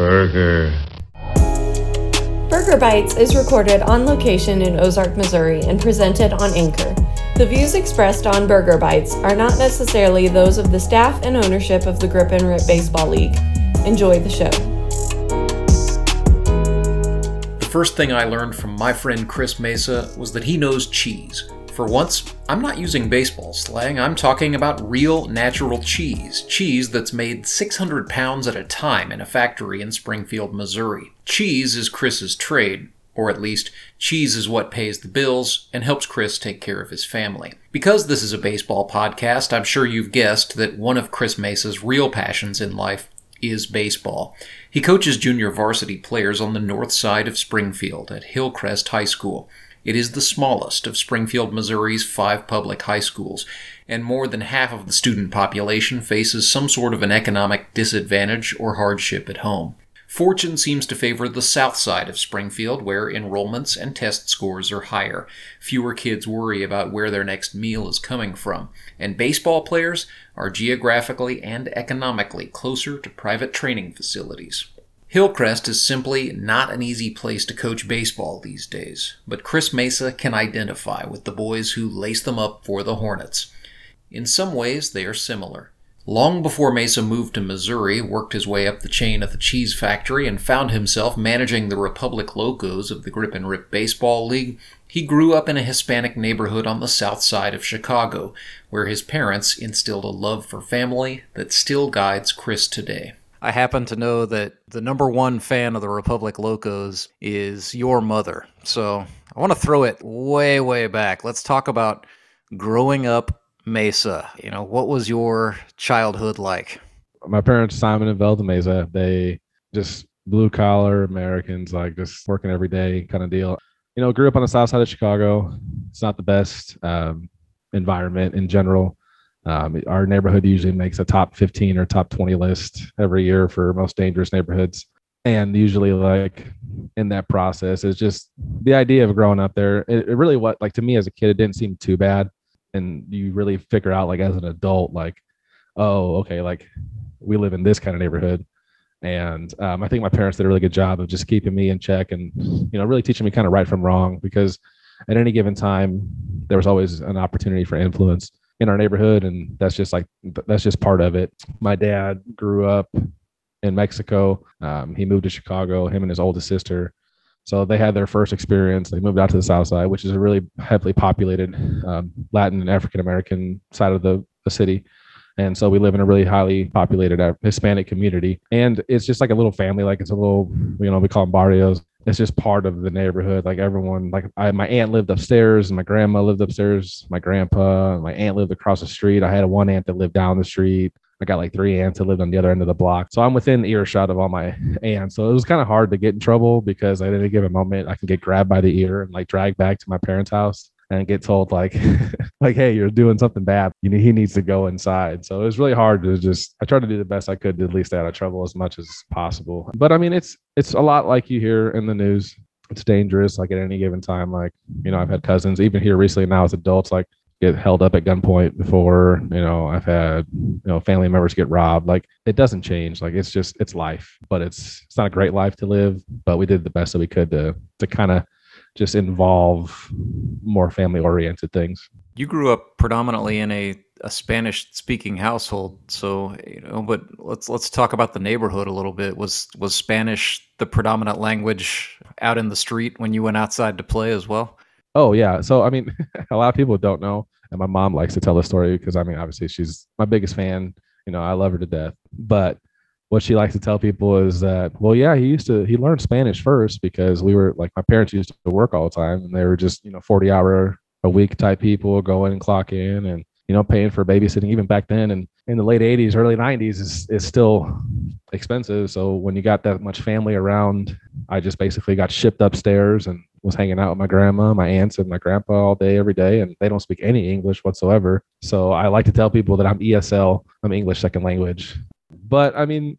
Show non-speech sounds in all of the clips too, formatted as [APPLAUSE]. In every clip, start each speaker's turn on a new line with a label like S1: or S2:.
S1: Burger.
S2: Burger Bites is recorded on location in Ozark, Missouri, and presented on Anchor. The views expressed on Burger Bites are not necessarily those of the staff and ownership of the Grip and Rip Baseball League. Enjoy the show.
S3: The first thing I learned from my friend Chris Mesa was that he knows cheese. For once, I'm not using baseball slang, I'm talking about real natural cheese. Cheese that's made 600 pounds at a time in a factory in Springfield, Missouri. Cheese is Chris's trade, or at least, cheese is what pays the bills and helps Chris take care of his family. Because this is a baseball podcast, I'm sure you've guessed that one of Chris Mesa's real passions in life is baseball. He coaches junior varsity players on the north side of Springfield at Hillcrest High School. It is the smallest of Springfield, Missouri's five public high schools, and more than half of the student population faces some sort of an economic disadvantage or hardship at home. Fortune seems to favor the south side of Springfield, where enrollments and test scores are higher. Fewer kids worry about where their next meal is coming from, and baseball players are geographically and economically closer to private training facilities. Hillcrest is simply not an easy place to coach baseball these days, but Chris Mesa can identify with the boys who lace them up for the Hornets. In some ways, they are similar. Long before Mesa moved to Missouri, worked his way up the chain at the cheese factory, and found himself managing the Republic Locos of the Grip and Rip Baseball League, he grew up in a Hispanic neighborhood on the south side of Chicago, where his parents instilled a love for family that still guides Chris today.
S4: I happen to know that the number one fan of the Republic Locos is your mother. So I want to throw it way, way back. Let's talk about growing up Mesa. You know, what was your childhood like?
S5: My parents, Simon and Velda Mesa, they just blue collar Americans, like just working every day kind of deal. You know, grew up on the south side of Chicago. It's not the best um, environment in general. Um, our neighborhood usually makes a top 15 or top 20 list every year for most dangerous neighborhoods. And usually, like in that process, is just the idea of growing up there. It, it, really, what like to me as a kid, it didn't seem too bad. And you really figure out, like as an adult, like, oh, okay, like we live in this kind of neighborhood. And um, I think my parents did a really good job of just keeping me in check and, you know, really teaching me kind of right from wrong because at any given time, there was always an opportunity for influence in our neighborhood and that's just like that's just part of it. My dad grew up in mexico. Um, he moved to chicago him and his oldest sister. So they had their first experience. They moved out to the south side which is a really heavily populated um, latin and african american side of the, the city. And so we live in a really highly populated uh, hispanic community. And it's just like a little family like it's a little you know we call them barrios it's just part of the neighborhood. Like everyone, like I, my aunt lived upstairs, and my grandma lived upstairs, my grandpa, my aunt lived across the street. I had one aunt that lived down the street. I got like three aunts that lived on the other end of the block. So I'm within earshot of all my [LAUGHS] aunts. So it was kind of hard to get in trouble because at any given moment I can get grabbed by the ear and like dragged back to my parents' house and get told like [LAUGHS] like hey you're doing something bad. You know he needs to go inside. So it was really hard to just i tried to do the best i could to at least out of trouble as much as possible. But i mean it's it's a lot like you hear in the news. It's dangerous like at any given time. Like you know i've had cousins even here recently now as adults like get held up at gunpoint before you know i've had you know family members get robbed. Like it doesn't change. Like it's just it's life but it's it's not a great life to live. But we did the best that we could to to kind of just involve more family oriented things.
S4: You grew up predominantly in a, a Spanish speaking household, so you know. But let's let's talk about the neighborhood a little bit. Was was Spanish the predominant language out in the street when you went outside to play as well?
S5: Oh yeah. So I mean, [LAUGHS] a lot of people don't know, and my mom likes to tell the story because I mean, obviously she's my biggest fan. You know, I love her to death. But what she likes to tell people is that, well, yeah, he used to, he learned Spanish first because we were like, my parents used to work all the time and they were just, you know, 40 hour a week type people going in and clock in and, you know, paying for babysitting even back then. And in the late 80s, early 90s is, is still expensive. So when you got that much family around, I just basically got shipped upstairs and was hanging out with my grandma, my aunts, and my grandpa all day, every day, and they don't speak any English whatsoever. So I like to tell people that I'm ESL, I'm English second language. But I mean,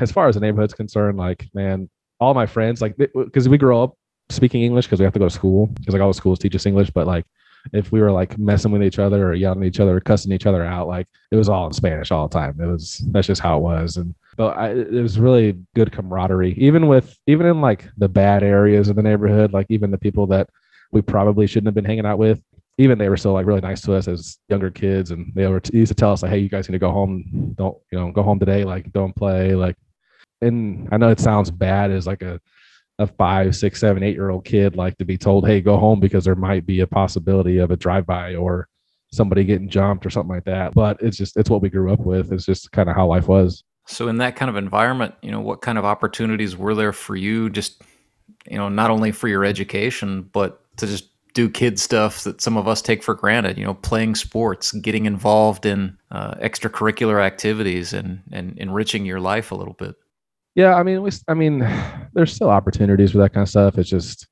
S5: as far as the neighborhood's concerned, like man, all my friends like because we grow up speaking English because we have to go to school because like all the schools teach us English, but like if we were like messing with each other or yelling at each other or cussing each other out, like it was all in Spanish all the time. It was that's just how it was. And but I, it was really good camaraderie, even with even in like the bad areas of the neighborhood, like even the people that we probably shouldn't have been hanging out with. Even they were still like really nice to us as younger kids, and they were used to tell us like, "Hey, you guys need to go home. Don't you know? Go home today. Like, don't play. Like." And I know it sounds bad as like a a five, six, seven, eight year old kid like to be told, hey, go home because there might be a possibility of a drive by or somebody getting jumped or something like that. But it's just, it's what we grew up with. It's just kind of how life was.
S4: So, in that kind of environment, you know, what kind of opportunities were there for you just, you know, not only for your education, but to just do kid stuff that some of us take for granted, you know, playing sports, getting involved in uh, extracurricular activities and, and enriching your life a little bit?
S5: Yeah, I mean, we, I mean, [SIGHS] there's still opportunities for that kind of stuff. It's just,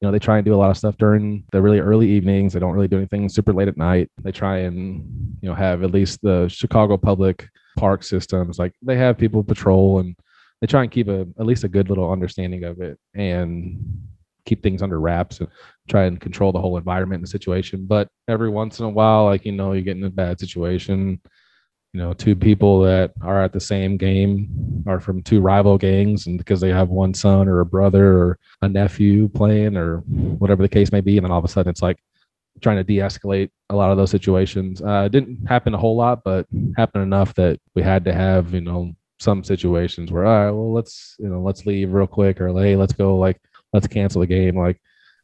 S5: you know, they try and do a lot of stuff during the really early evenings. They don't really do anything super late at night. They try and, you know, have at least the Chicago public park systems. Like they have people patrol and they try and keep a at least a good little understanding of it and keep things under wraps and try and control the whole environment and situation. But every once in a while, like you know, you get in a bad situation you know two people that are at the same game are from two rival gangs and because they have one son or a brother or a nephew playing or whatever the case may be and then all of a sudden it's like trying to de-escalate a lot of those situations uh, it didn't happen a whole lot but happened enough that we had to have you know some situations where all right well let's you know let's leave real quick or hey let's go like let's cancel the game like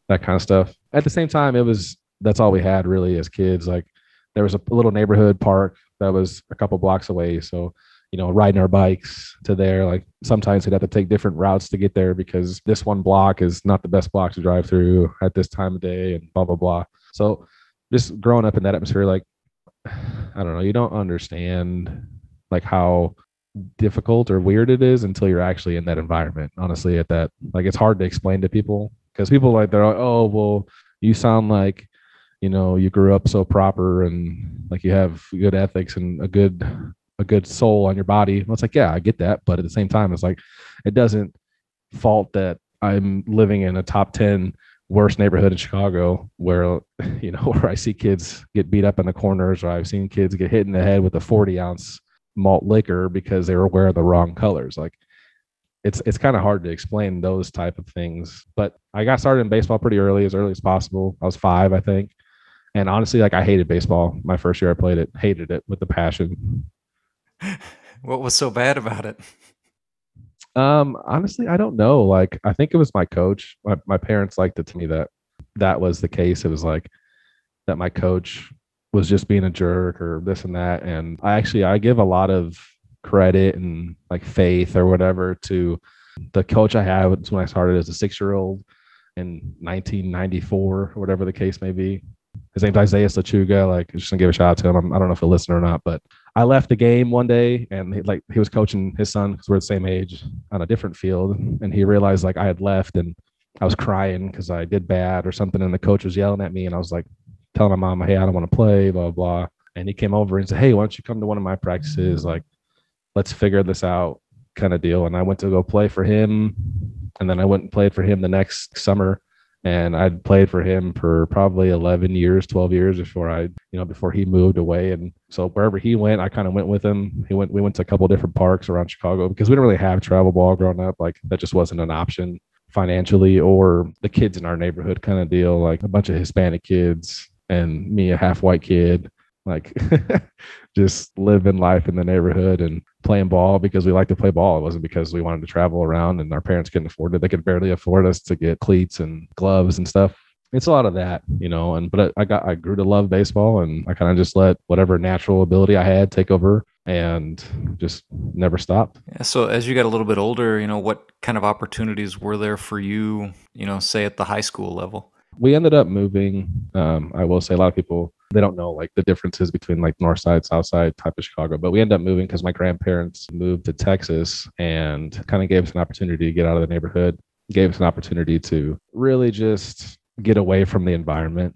S5: that kind of stuff at the same time it was that's all we had really as kids like there was a little neighborhood park that was a couple blocks away. So, you know, riding our bikes to there, like sometimes we'd have to take different routes to get there because this one block is not the best block to drive through at this time of day and blah, blah, blah. So just growing up in that atmosphere, like, [SIGHS] I don't know, you don't understand like how difficult or weird it is until you're actually in that environment. Honestly, at that, like, it's hard to explain to people because people like, they're like, oh, well, you sound like you know you grew up so proper and like you have good ethics and a good a good soul on your body and it's like yeah i get that but at the same time it's like it doesn't fault that i'm living in a top 10 worst neighborhood in chicago where [LAUGHS] you know [LAUGHS] where i see kids get beat up in the corners or i've seen kids get hit in the head with a 40 ounce malt liquor because they were wearing the wrong colors like it's it's kind of hard to explain those type of things but i got started in baseball pretty early as early as possible i was five i think and honestly, like I hated baseball my first year I played it, hated it with the passion. [LAUGHS]
S4: What was so bad about it?
S5: Um, honestly, I don't know. Like, I think it was my coach. My, my parents liked it to me that that was the case. It was like that my coach was just being a jerk or this and that. And I actually I give a lot of credit and like faith or whatever to the coach I had when I started as a six year old in 1994 or whatever the case may be. His name's Isaiah Slachuga. Like, just gonna give a shout out to him. I'm, I do not know if he'll or not, but I left the game one day and he, like he was coaching his son because we're the same age on a different field, and he realized like I had left and I was crying because I did bad or something, and the coach was yelling at me, and I was like telling my mom, "Hey, I don't want to play," blah blah. And he came over and said, "Hey, why don't you come to one of my practices? Like, let's figure this out." Kind of deal. And I went to go play for him, and then I went and played for him the next summer and I'd played for him for probably 11 years, 12 years before I, you know, before he moved away. And so wherever he went, I kind of went with him. He went, we went to a couple different parks around Chicago because we didn't really have travel ball growing up. Like that just wasn't an option financially or the kids in our neighborhood kind of deal, like a bunch of Hispanic kids and me, a half white kid like [LAUGHS] just living life in the neighborhood and playing ball because we like to play ball. It wasn't because we wanted to travel around and our parents couldn't afford it. They could barely afford us to get cleats and gloves and stuff. It's a lot of that, you know, and but I got I grew to love baseball and I kind of just let whatever natural ability I had take over and just never stopped.
S4: Yeah, so as you got a little bit older, you know, what kind of opportunities were there for you, you know, say at the high school level?
S5: We ended up moving. Um, I will say a lot of people they don't know like the differences between like north side south side type of chicago but we ended up moving because my grandparents moved to texas and kind of gave us an opportunity to get out of the neighborhood gave us an opportunity to really just get away from the environment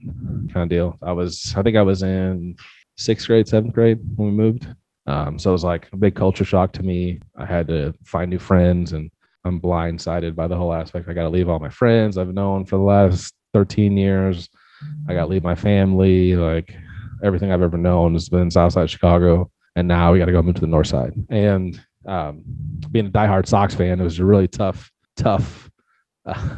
S5: kind of deal i was i think i was in sixth grade seventh grade when we moved um, so it was like a big culture shock to me i had to find new friends and i'm blindsided by the whole aspect i got to leave all my friends i've known for the last 13 years I got to leave my family. Like everything I've ever known has been Southside Chicago, and now we got to go move to the North Side. And um, being a diehard Sox fan, it was a really tough, tough uh,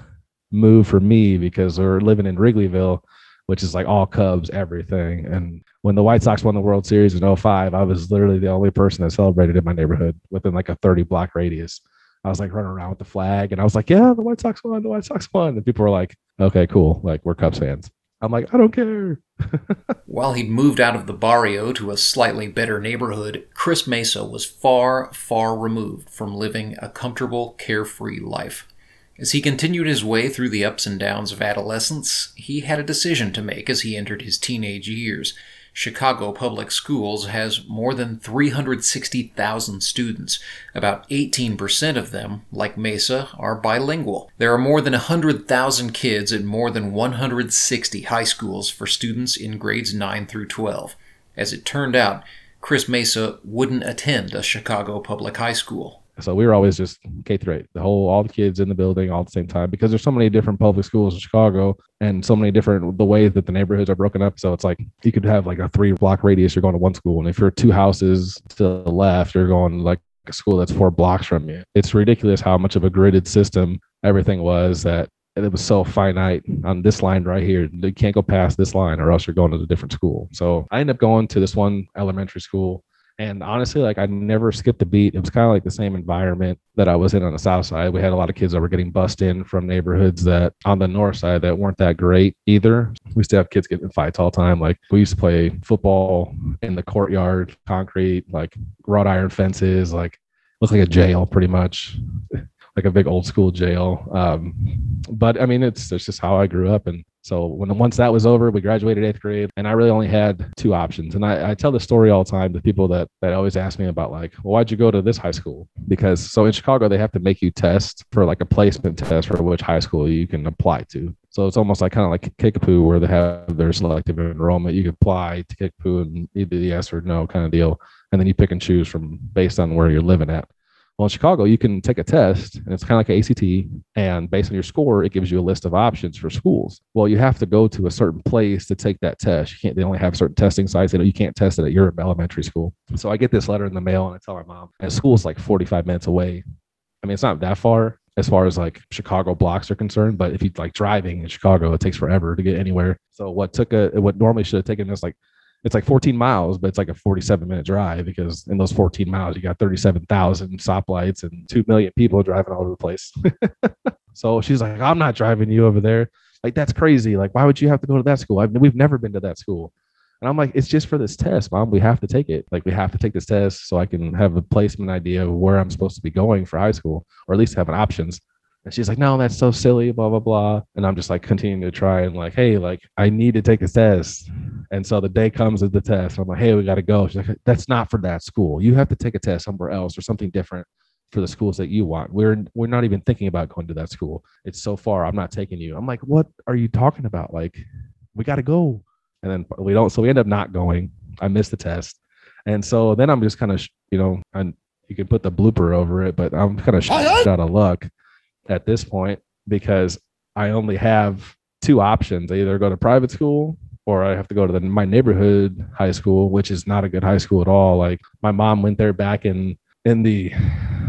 S5: move for me because we're living in Wrigleyville, which is like all Cubs, everything. And when the White Sox won the World Series in 05, I was literally the only person that celebrated in my neighborhood within like a 30 block radius. I was like running around with the flag and I was like, yeah, the White Sox won, the White Sox won. And people were like, okay, cool. Like we're Cubs fans. I'm like, I don't care. [LAUGHS]
S3: While he'd moved out of the barrio to a slightly better neighborhood, Chris Mesa was far, far removed from living a comfortable, carefree life. As he continued his way through the ups and downs of adolescence, he had a decision to make as he entered his teenage years. Chicago Public Schools has more than 360,000 students. About 18% of them, like Mesa, are bilingual. There are more than 100,000 kids at more than 160 high schools for students in grades 9 through 12. As it turned out, Chris Mesa wouldn't attend a Chicago public high school.
S5: So we were always just K through eight, the whole all the kids in the building all at the same time because there's so many different public schools in Chicago and so many different the ways that the neighborhoods are broken up. So it's like you could have like a three block radius, you're going to one school, and if you're two houses to the left, you're going like a school that's four blocks from you. It's ridiculous how much of a gridded system everything was that it was so finite on this line right here. You can't go past this line or else you're going to a different school. So I ended up going to this one elementary school and honestly, like I never skipped a beat. It was kind of like the same environment that I was in on the south side. We had a lot of kids that were getting bussed in from neighborhoods that on the north side that weren't that great either. We used to have kids getting in fights all the time. Like we used to play football in the courtyard, concrete, like wrought iron fences, like looked like a jail pretty much. [LAUGHS] like a big old school jail. Um, but I mean, it's it's just how I grew up, and so when once that was over, we graduated eighth grade, and I really only had two options. And I, I tell the story all the time to people that that always ask me about like, well, why'd you go to this high school? Because so in Chicago they have to make you test for like a placement test for which high school you can apply to. So it's almost like kind of like Kickapoo where they have their selective enrollment. You can apply to Kickapoo and either the yes or no kind of deal, and then you pick and choose from based on where you're living at. Well, in Chicago, you can take a test, and it's kind of like an ACT, and based on your score, it gives you a list of options for schools. Well, you have to go to a certain place to take that test. You can't. They only have certain testing sites. They you can't test it at your elementary school. So I get this letter in the mail, and I tell my mom, and school's like 45 minutes away. I mean, it's not that far as far as like Chicago blocks are concerned, but if you like driving in Chicago, it takes forever to get anywhere. So what took a what normally should have taken us like it's like 14 miles, but it's like a 47 minute drive because in those 14 miles, you got 37,000 stoplights and 2 million people driving all over the place. [LAUGHS] so she's like, I'm not driving you over there. Like, that's crazy. Like, why would you have to go to that school? I've, we've never been to that school. And I'm like, it's just for this test, mom. We have to take it. Like, we have to take this test so I can have a placement idea of where I'm supposed to be going for high school, or at least have an options. And she's like, no, that's so silly, blah, blah, blah. And I'm just like continuing to try and like, hey, like I need to take a test. And so the day comes of the test. I'm like, hey, we got to go. She's like, that's not for that school. You have to take a test somewhere else or something different for the schools that you want. We're we're not even thinking about going to that school. It's so far. I'm not taking you. I'm like, what are you talking about? Like, we got to go. And then we don't. So we end up not going. I missed the test. And so then I'm just kind of, you know, and you can put the blooper over it, but I'm kind of out of luck at this point because I only have two options. I either go to private school or I have to go to the, my neighborhood high school, which is not a good high school at all. Like my mom went there back in in the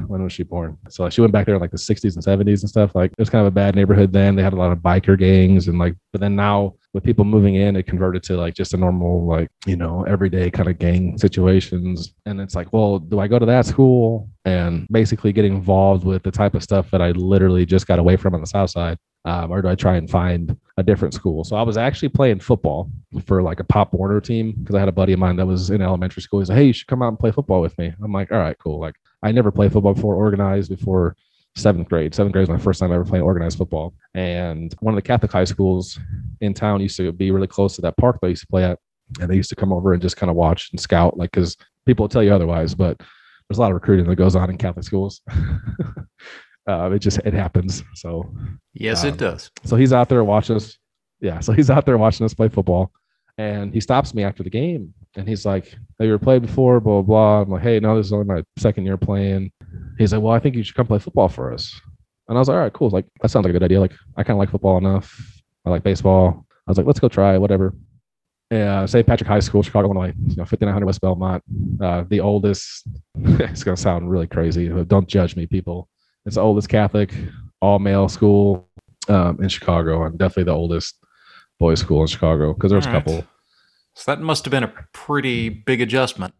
S5: when was she born? So she went back there in like the 60s and 70s and stuff. Like it was kind of a bad neighborhood then. They had a lot of biker gangs and like, but then now with people moving in, it converted to like just a normal, like, you know, everyday kind of gang situations. And it's like, well, do I go to that school and basically get involved with the type of stuff that I literally just got away from on the South Side? Um, or do I try and find a different school? So I was actually playing football for like a Pop Warner team because I had a buddy of mine that was in elementary school. He's like, "Hey, you should come out and play football with me." I'm like, "All right, cool." Like I never played football before, organized before seventh grade. Seventh grade was my first time ever playing organized football. And one of the Catholic high schools in town used to be really close to that park that I used to play at. And they used to come over and just kind of watch and scout, like, because people will tell you otherwise, but there's a lot of recruiting that goes on in Catholic schools. [LAUGHS] uh, it just, it happens. So,
S4: yes, um, it does.
S5: So he's out there watching us. Yeah. So he's out there watching us play football. And he stops me after the game and he's like, Have you ever played before? Blah, blah, blah. I'm like, Hey, no, this is only my second year playing. He's like, Well, I think you should come play football for us. And I was like, All right, cool. Like, that sounds like a good idea. Like, I kind of like football enough. I like baseball. I was like, let's go try it, whatever. Yeah, St. Patrick High School, Chicago, Illinois, you know, 5900 West Belmont, uh, the oldest. [LAUGHS] it's gonna sound really crazy, but don't judge me, people. It's the oldest Catholic all male school um, in Chicago, and definitely the oldest boys' school in Chicago because there's a couple.
S4: So that must have been a pretty big adjustment.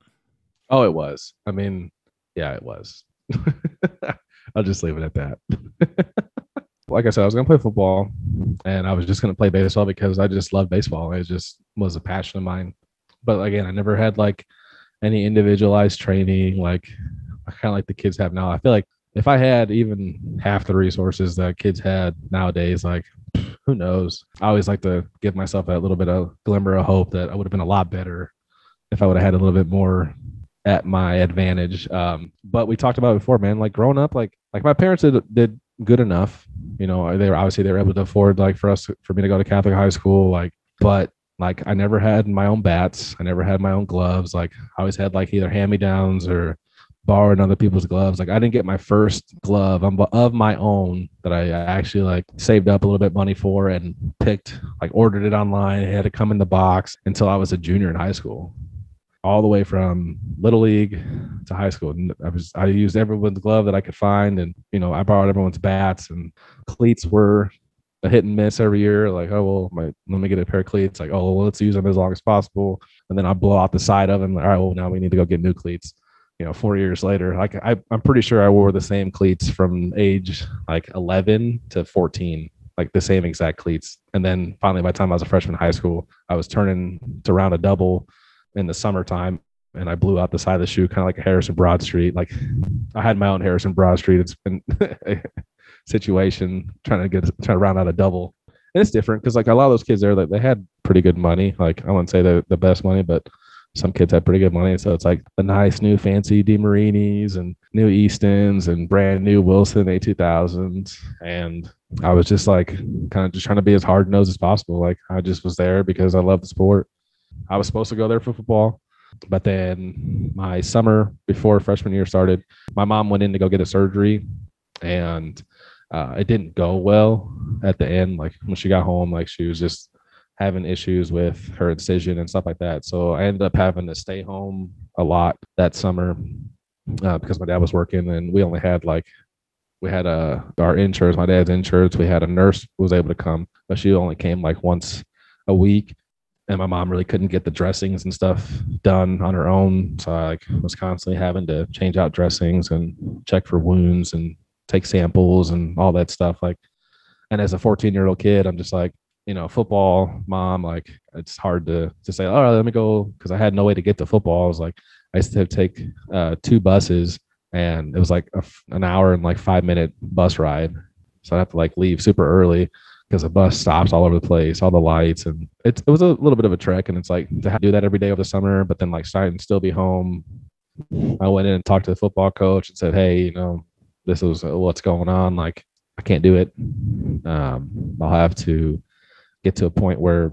S5: Oh, it was. I mean, yeah, it was. [LAUGHS] I'll just leave it at that. [LAUGHS] like I said, I was gonna play football, and I was just gonna play baseball because I just love baseball. It just was a passion of mine. But again, I never had like any individualized training, like kind of like the kids have now. I feel like if I had even half the resources that kids had nowadays, like who knows? I always like to give myself a little bit of glimmer of hope that I would have been a lot better if I would have had a little bit more at my advantage. Um, but we talked about it before, man. Like growing up, like like my parents did did good enough. You know, they were obviously they were able to afford like for us for me to go to Catholic high school. Like, but like I never had my own bats. I never had my own gloves. Like I always had like either hand me downs or borrowing other people's gloves. Like I didn't get my first glove of my own that I actually like saved up a little bit money for and picked like ordered it online. It had to come in the box until I was a junior in high school all the way from little league to high school. And I was I used everyone's glove that I could find, and you know I borrowed everyone's bats and cleats were a hit and miss every year. Like oh well, my let me get a pair of cleats. Like oh well, let's use them as long as possible, and then I blow out the side of them. Like, all right, well now we need to go get new cleats. You know, four years later, like I, I'm pretty sure I wore the same cleats from age like 11 to 14 like the same exact cleats. And then finally, by the time I was a freshman in high school, I was turning to round a double in the summertime and I blew out the side of the shoe, kind of like a Harrison Broad Street. Like I had my own Harrison Broad Street. It's been [LAUGHS] a situation trying to get trying to round out a double. And it's different because like a lot of those kids there, like they had pretty good money. Like I wouldn't say they're the best money, but some kids had pretty good money. So it's like the nice new fancy DeMarinis and new Eastons and brand new Wilson A2000s. And I was just like kind of just trying to be as hard nosed as possible. Like I just was there because I love the sport. I was supposed to go there for football, but then my summer before freshman year started, my mom went in to go get a surgery and uh, it didn't go well at the end. Like when she got home, like she was just having issues with her incision and stuff like that. So I ended up having to stay home a lot that summer uh, because my dad was working and we only had like we had a our insurance, my dad's insurance. We had a nurse who was able to come, but she only came like once a week. And my mom really couldn't get the dressings and stuff done on her own. So I like was constantly having to change out dressings and check for wounds and take samples and all that stuff. Like, and as a 14 year old kid, I'm just like, you know, football, mom, like it's hard to to say, all right, let me go because I had no way to get to football. I was like, I used to take uh, two buses and it was like a an hour and like five minute bus ride. So I have to like leave super early because the bus stops all over the place, all the lights, and it, it was a little bit of a trek. And it's like to do that every day over the summer, but then like starting to still be home. I went in and talked to the football coach and said, hey, you know, this is what's going on. Like I can't do it. Um, I'll have to get to a point where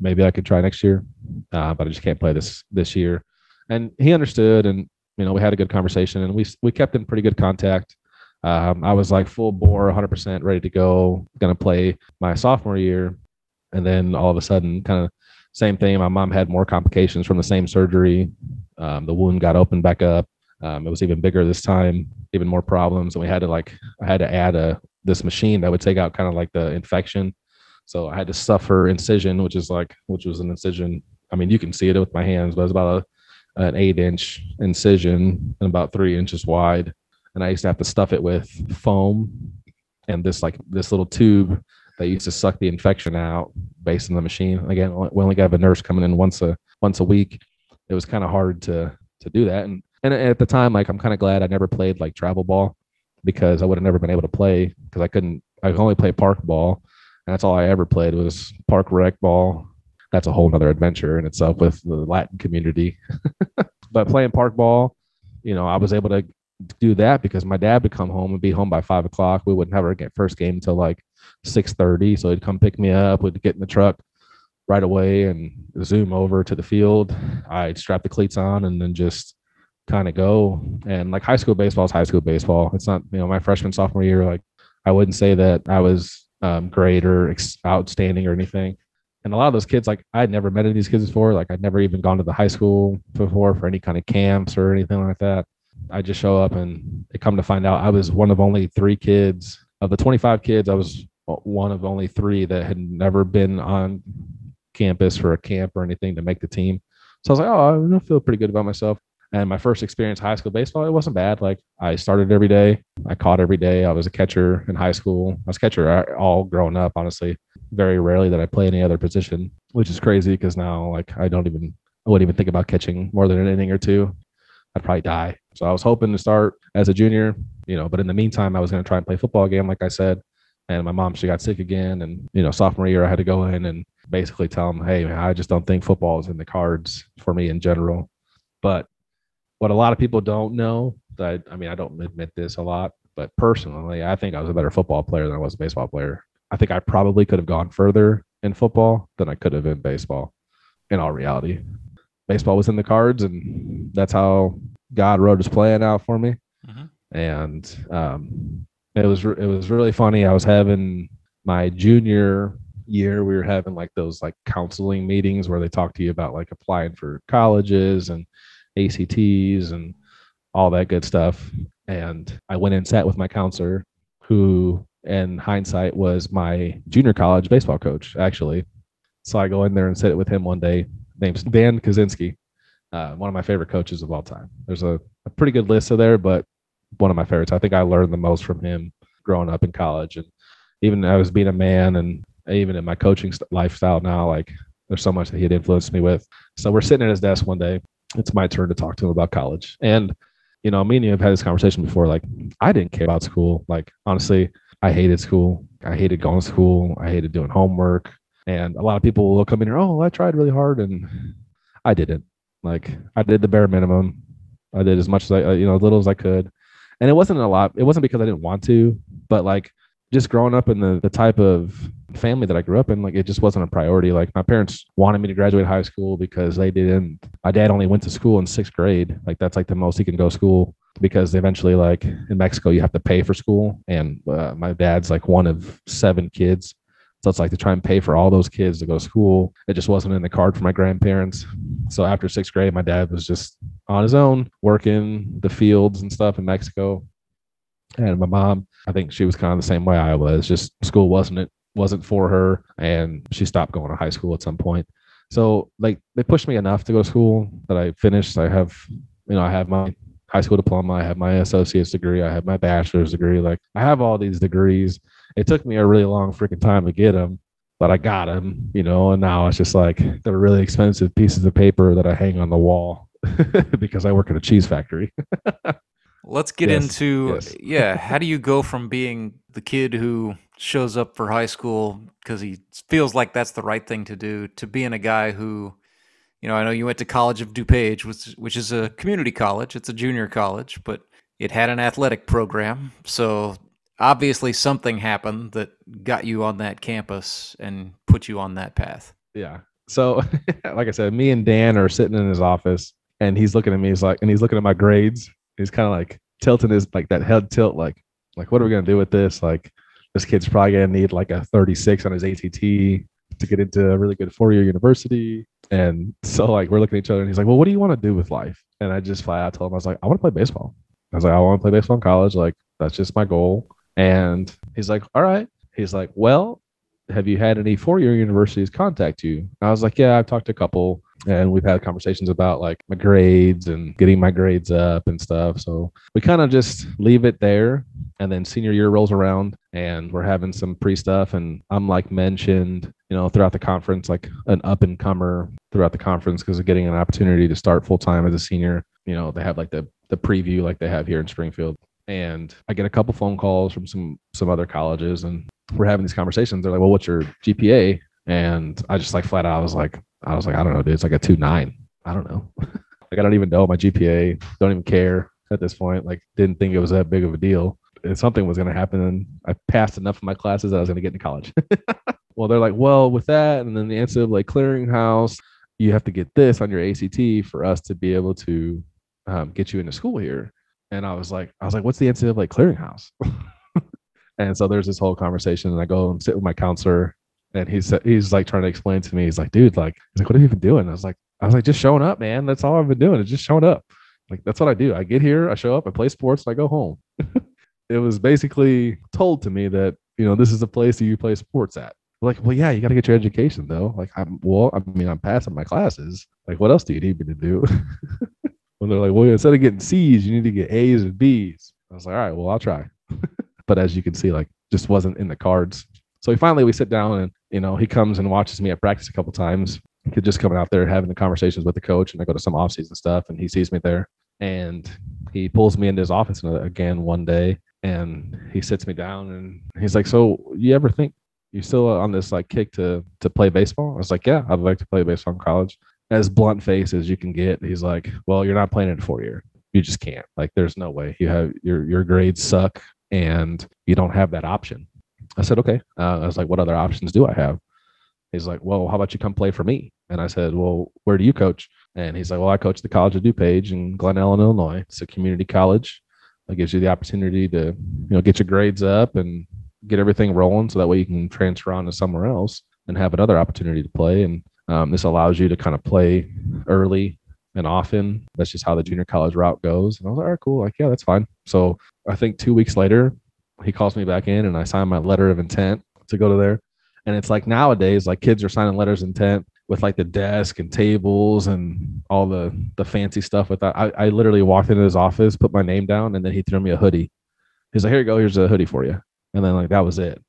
S5: maybe I could try next year, uh, but I just can't play this this year. And he understood, and you know, we had a good conversation, and we we kept in pretty good contact. Um, I was like full bore, 100% ready to go, gonna play my sophomore year, and then all of a sudden, kind of same thing. My mom had more complications from the same surgery. Um, the wound got opened back up. Um, it was even bigger this time, even more problems, and we had to like I had to add a this machine that would take out kind of like the infection. So I had to stuff her incision, which is like which was an incision. I mean, you can see it with my hands, but it's about a, an eight inch incision and about three inches wide. And I used to have to stuff it with foam and this like this little tube that used to suck the infection out based on the machine. Again, we only got a nurse coming in once a once a week. It was kind of hard to to do that. And and at the time, like I'm kind of glad I never played like travel ball because I would have never been able to play because I couldn't. I could only play park ball, and that's all I ever played was park rec ball. That's a whole other adventure in itself with the Latin community. [LAUGHS] but playing park ball, you know, I was able to do that because my dad would come home and be home by five o'clock. We wouldn't have our first game until like six thirty, so he'd come pick me up. We'd get in the truck right away and zoom over to the field. I'd strap the cleats on and then just kind of go. And like high school baseball is high school baseball. It's not, you know, my freshman, sophomore year, like I wouldn't say that I was um, great or ex- outstanding or anything. And a lot of those kids, like I had never met any of these kids before. Like I'd never even gone to the high school before for any kind of camps or anything like that. I just show up and they come to find out I was one of only three kids of the 25 kids. I was one of only three that had never been on campus for a camp or anything to make the team. So I was like, oh, I feel pretty good about myself. And my first experience high school baseball, it wasn't bad. Like I started every day, I caught every day. I was a catcher in high school. I was catcher all growing up, honestly. Very rarely that I play any other position, which is crazy because now like I don't even I wouldn't even think about catching more than an inning or two. I'd probably die. So I was hoping to start as a junior, you know, but in the meantime, I was going to try and play football again, like I said. And my mom, she got sick again. And, you know, sophomore year, I had to go in and basically tell them, hey, I just don't think football is in the cards for me in general. But what a lot of people don't know, that I mean, I don't admit this a lot, but personally, I think I was a better football player than I was a baseball player. I think I probably could have gone further in football than I could have in baseball, in all reality. Baseball was in the cards, and that's how God wrote his plan out for me. Mm-hmm. And um, it was it was really funny. I was having my junior year we were having like those like counseling meetings where they talk to you about like applying for colleges and ACTs and all that good stuff. And I went and sat with my counselor, who in hindsight was my junior college baseball coach, actually. So I go in there and sit with him one day. Name's Dan Kaczynski, uh, one of my favorite coaches of all time. There's a, a pretty good list of there, but one of my favorites. I think I learned the most from him growing up in college, and even I was being a man, and even in my coaching lifestyle now, like there's so much that he had influenced me with. So we're sitting at his desk one day. It's my turn to talk to him about college, and you know, me and you have had this conversation before. Like, I didn't care about school. Like, honestly, I hated school. I hated going to school. I hated doing homework. And a lot of people will come in here, oh, I tried really hard, and I didn't. Like, I did the bare minimum. I did as much as I, you know, as little as I could and it wasn't a lot. It wasn't because I didn't want to, but like just growing up in the the type of family that I grew up in, like it just wasn't a priority. Like my parents wanted me to graduate high school because they didn't. My dad only went to school in sixth grade. Like that's like the most he can go school because eventually, like in Mexico, you have to pay for school. And uh, my dad's like one of seven kids. So it's like to try and pay for all those kids to go to school. It just wasn't in the card for my grandparents. So after sixth grade, my dad was just on his own working the fields and stuff in Mexico. And my mom, I think she was kind of the same way I was. Just school wasn't it wasn't for her, and she stopped going to high school at some point. So like they pushed me enough to go to school that I finished. I have you know I have my high school diploma. I have my associate's degree. I have my bachelor's degree. Like I have all these degrees it took me a really long freaking time to get them, but I got them, you know, and now it's just like they're really expensive pieces of paper that I hang on the wall [LAUGHS] because I work at a cheese factory. [LAUGHS]
S4: Let's get yes, into yes. [LAUGHS] yeah, how do you go from being the kid who shows up for high school because he feels like that's the right thing to do to being a guy who you know, I know you went to College of DuPage, which which is a community college. It's a junior college, but it had an athletic program. So obviously something happened that got you on that campus and put you on that path.
S5: Yeah. So, [LAUGHS] like I said, me and Dan are sitting in his office, and he's looking at me. He's like, and he's looking at my grades. He's kind of like tilting his like that head tilt, like, like what are we gonna do with this? Like, this kid's probably gonna need like a 36 on his ACT to get into a really good four-year university. And so, like, we're looking at each other, and he's like, "Well, what do you want to do with life?" And I just flat out told him, I was like, "I want to play baseball." I was like, "I want to play baseball in college. Like, that's just my goal." And he's like, all right. He's like, well, have you had any four year universities contact you? And I was like, yeah, I've talked to a couple and we've had conversations about like my grades and getting my grades up and stuff. So we kind of just leave it there. And then senior year rolls around and we're having some pre stuff. And I'm like mentioned, you know, throughout the conference, like an up and comer throughout the conference because of getting an opportunity to start full time as a senior. You know, they have like the the preview like they have here in Springfield and I get a couple phone calls from some some other colleges, and we're having these conversations. They're like, "Well, what's your GPA?" And I just like flat out, I was like, I was like, I don't know, dude. It's like a two nine. I don't know. [LAUGHS] like I don't even know my GPA. Don't even care at this point. Like didn't think it was that big of a deal. If something was going to happen, and I passed enough of my classes that I was going to get into college. [LAUGHS] well, they're like, well, with that, and then the answer of like clearinghouse, you have to get this on your ACT for us to be able to um, get you into school here and I was like, I was like, what's the NCAA clearinghouse? [LAUGHS] and so there's this whole conversation, and I go and sit with my counselor, And he's he's like trying to explain to me. He's like, dude, like, he's like, what have you been doing? I was like, I was like, just showing up, man. That's all I've been doing. It's just showing up. Like that's what I do. I get here, I show up, I play sports, and I go home. [LAUGHS] it was basically told to me that you know this is a place that you play sports at. Like, well, yeah, you got to get your education though. Like, I'm well, I mean, I'm passing my classes. Like, what else do you need me to do? [LAUGHS] when they're like, well, instead of getting C's, you need to get A's and B's. I was like, all right, well, I'll try. [LAUGHS] but as you can see, like, just wasn't in the cards. So finally, we sit down and you know he comes and watches me at practice a couple times. He just coming out there having the conversations with the coach, and I go to some off-season stuff, and he sees me there, and he pulls me into his office again one day, and he sits me down, and he's like, "So you ever think you're still on this like kick to to play baseball?" I was like, "Yeah, I'd like to play baseball in college." As blunt face as you can get, he's like, "Well, you're not playing in four year. You just can't. Like, there's no way. You have your your grades suck, and you don't have that option." I said, okay. Uh, I was like, what other options do I have? He's like, well, how about you come play for me? And I said, well, where do you coach? And he's like, well, I coach the College of DuPage in Glen Ellyn, Illinois. It's a community college. It gives you the opportunity to, you know, get your grades up and get everything rolling, so that way you can transfer on to somewhere else and have another opportunity to play. And um, this allows you to kind of play early and often. That's just how the junior college route goes. And I was like, all right, cool. Like, yeah, that's fine. So I think two weeks later, he calls me back in and I sign my letter of intent to go to there. And it's like nowadays, like kids are signing letters of intent with like the desk and tables and all the the fancy stuff with that. I, I literally walked into his office, put my name down, and then he threw me a hoodie. He's like, here you go, here's a hoodie for you. And then like that was it.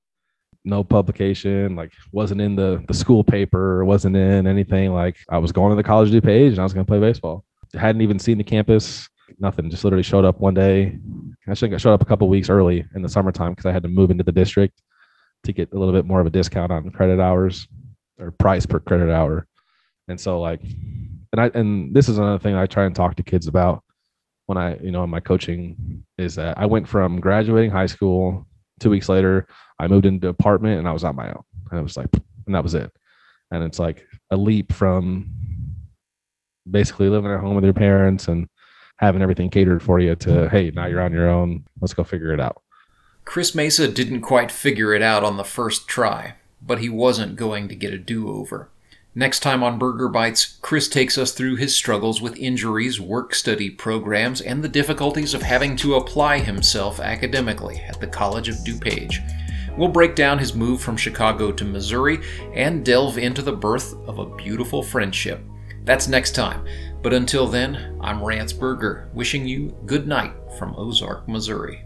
S5: No publication, like wasn't in the the school paper, wasn't in anything. Like I was going to the college DuPage and I was gonna play baseball. hadn't even seen the campus nothing. Just literally showed up one day. I think I showed up a couple weeks early in the summertime because I had to move into the district to get a little bit more of a discount on credit hours or price per credit hour. And so like, and I and this is another thing I try and talk to kids about when I you know in my coaching is that I went from graduating high school two weeks later I moved into an apartment and I was on my own and it was like and that was it and it's like a leap from basically living at home with your parents and having everything catered for you to, hmm. hey, now you're on your own. Let's go figure it out.
S3: Chris Mesa didn't quite figure it out on the first try, but he wasn't going to get a do over. Next time on Burger Bites, Chris takes us through his struggles with injuries, work study programs, and the difficulties of having to apply himself academically at the College of DuPage. We'll break down his move from Chicago to Missouri and delve into the birth of a beautiful friendship. That's next time. But until then, I'm Rance Berger, wishing you good night from Ozark, Missouri.